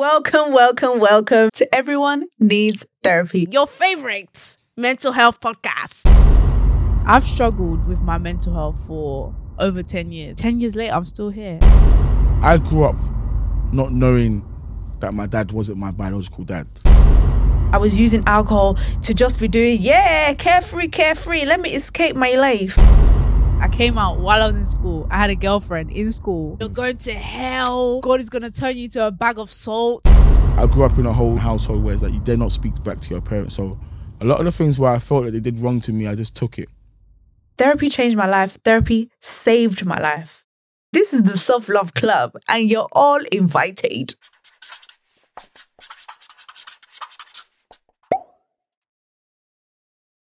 Welcome, welcome, welcome to Everyone Needs Therapy. Your favorite mental health podcast. I've struggled with my mental health for over 10 years. 10 years later, I'm still here. I grew up not knowing that my dad wasn't my biological dad. I was using alcohol to just be doing, yeah, carefree, carefree. Let me escape my life. I came out while I was in school. I had a girlfriend in school. You're going to hell. God is going to turn you to a bag of salt. I grew up in a whole household where it's like you dare not speak back to your parents. So a lot of the things where I felt that they did wrong to me, I just took it. Therapy changed my life. Therapy saved my life. This is the Self Love Club, and you're all invited.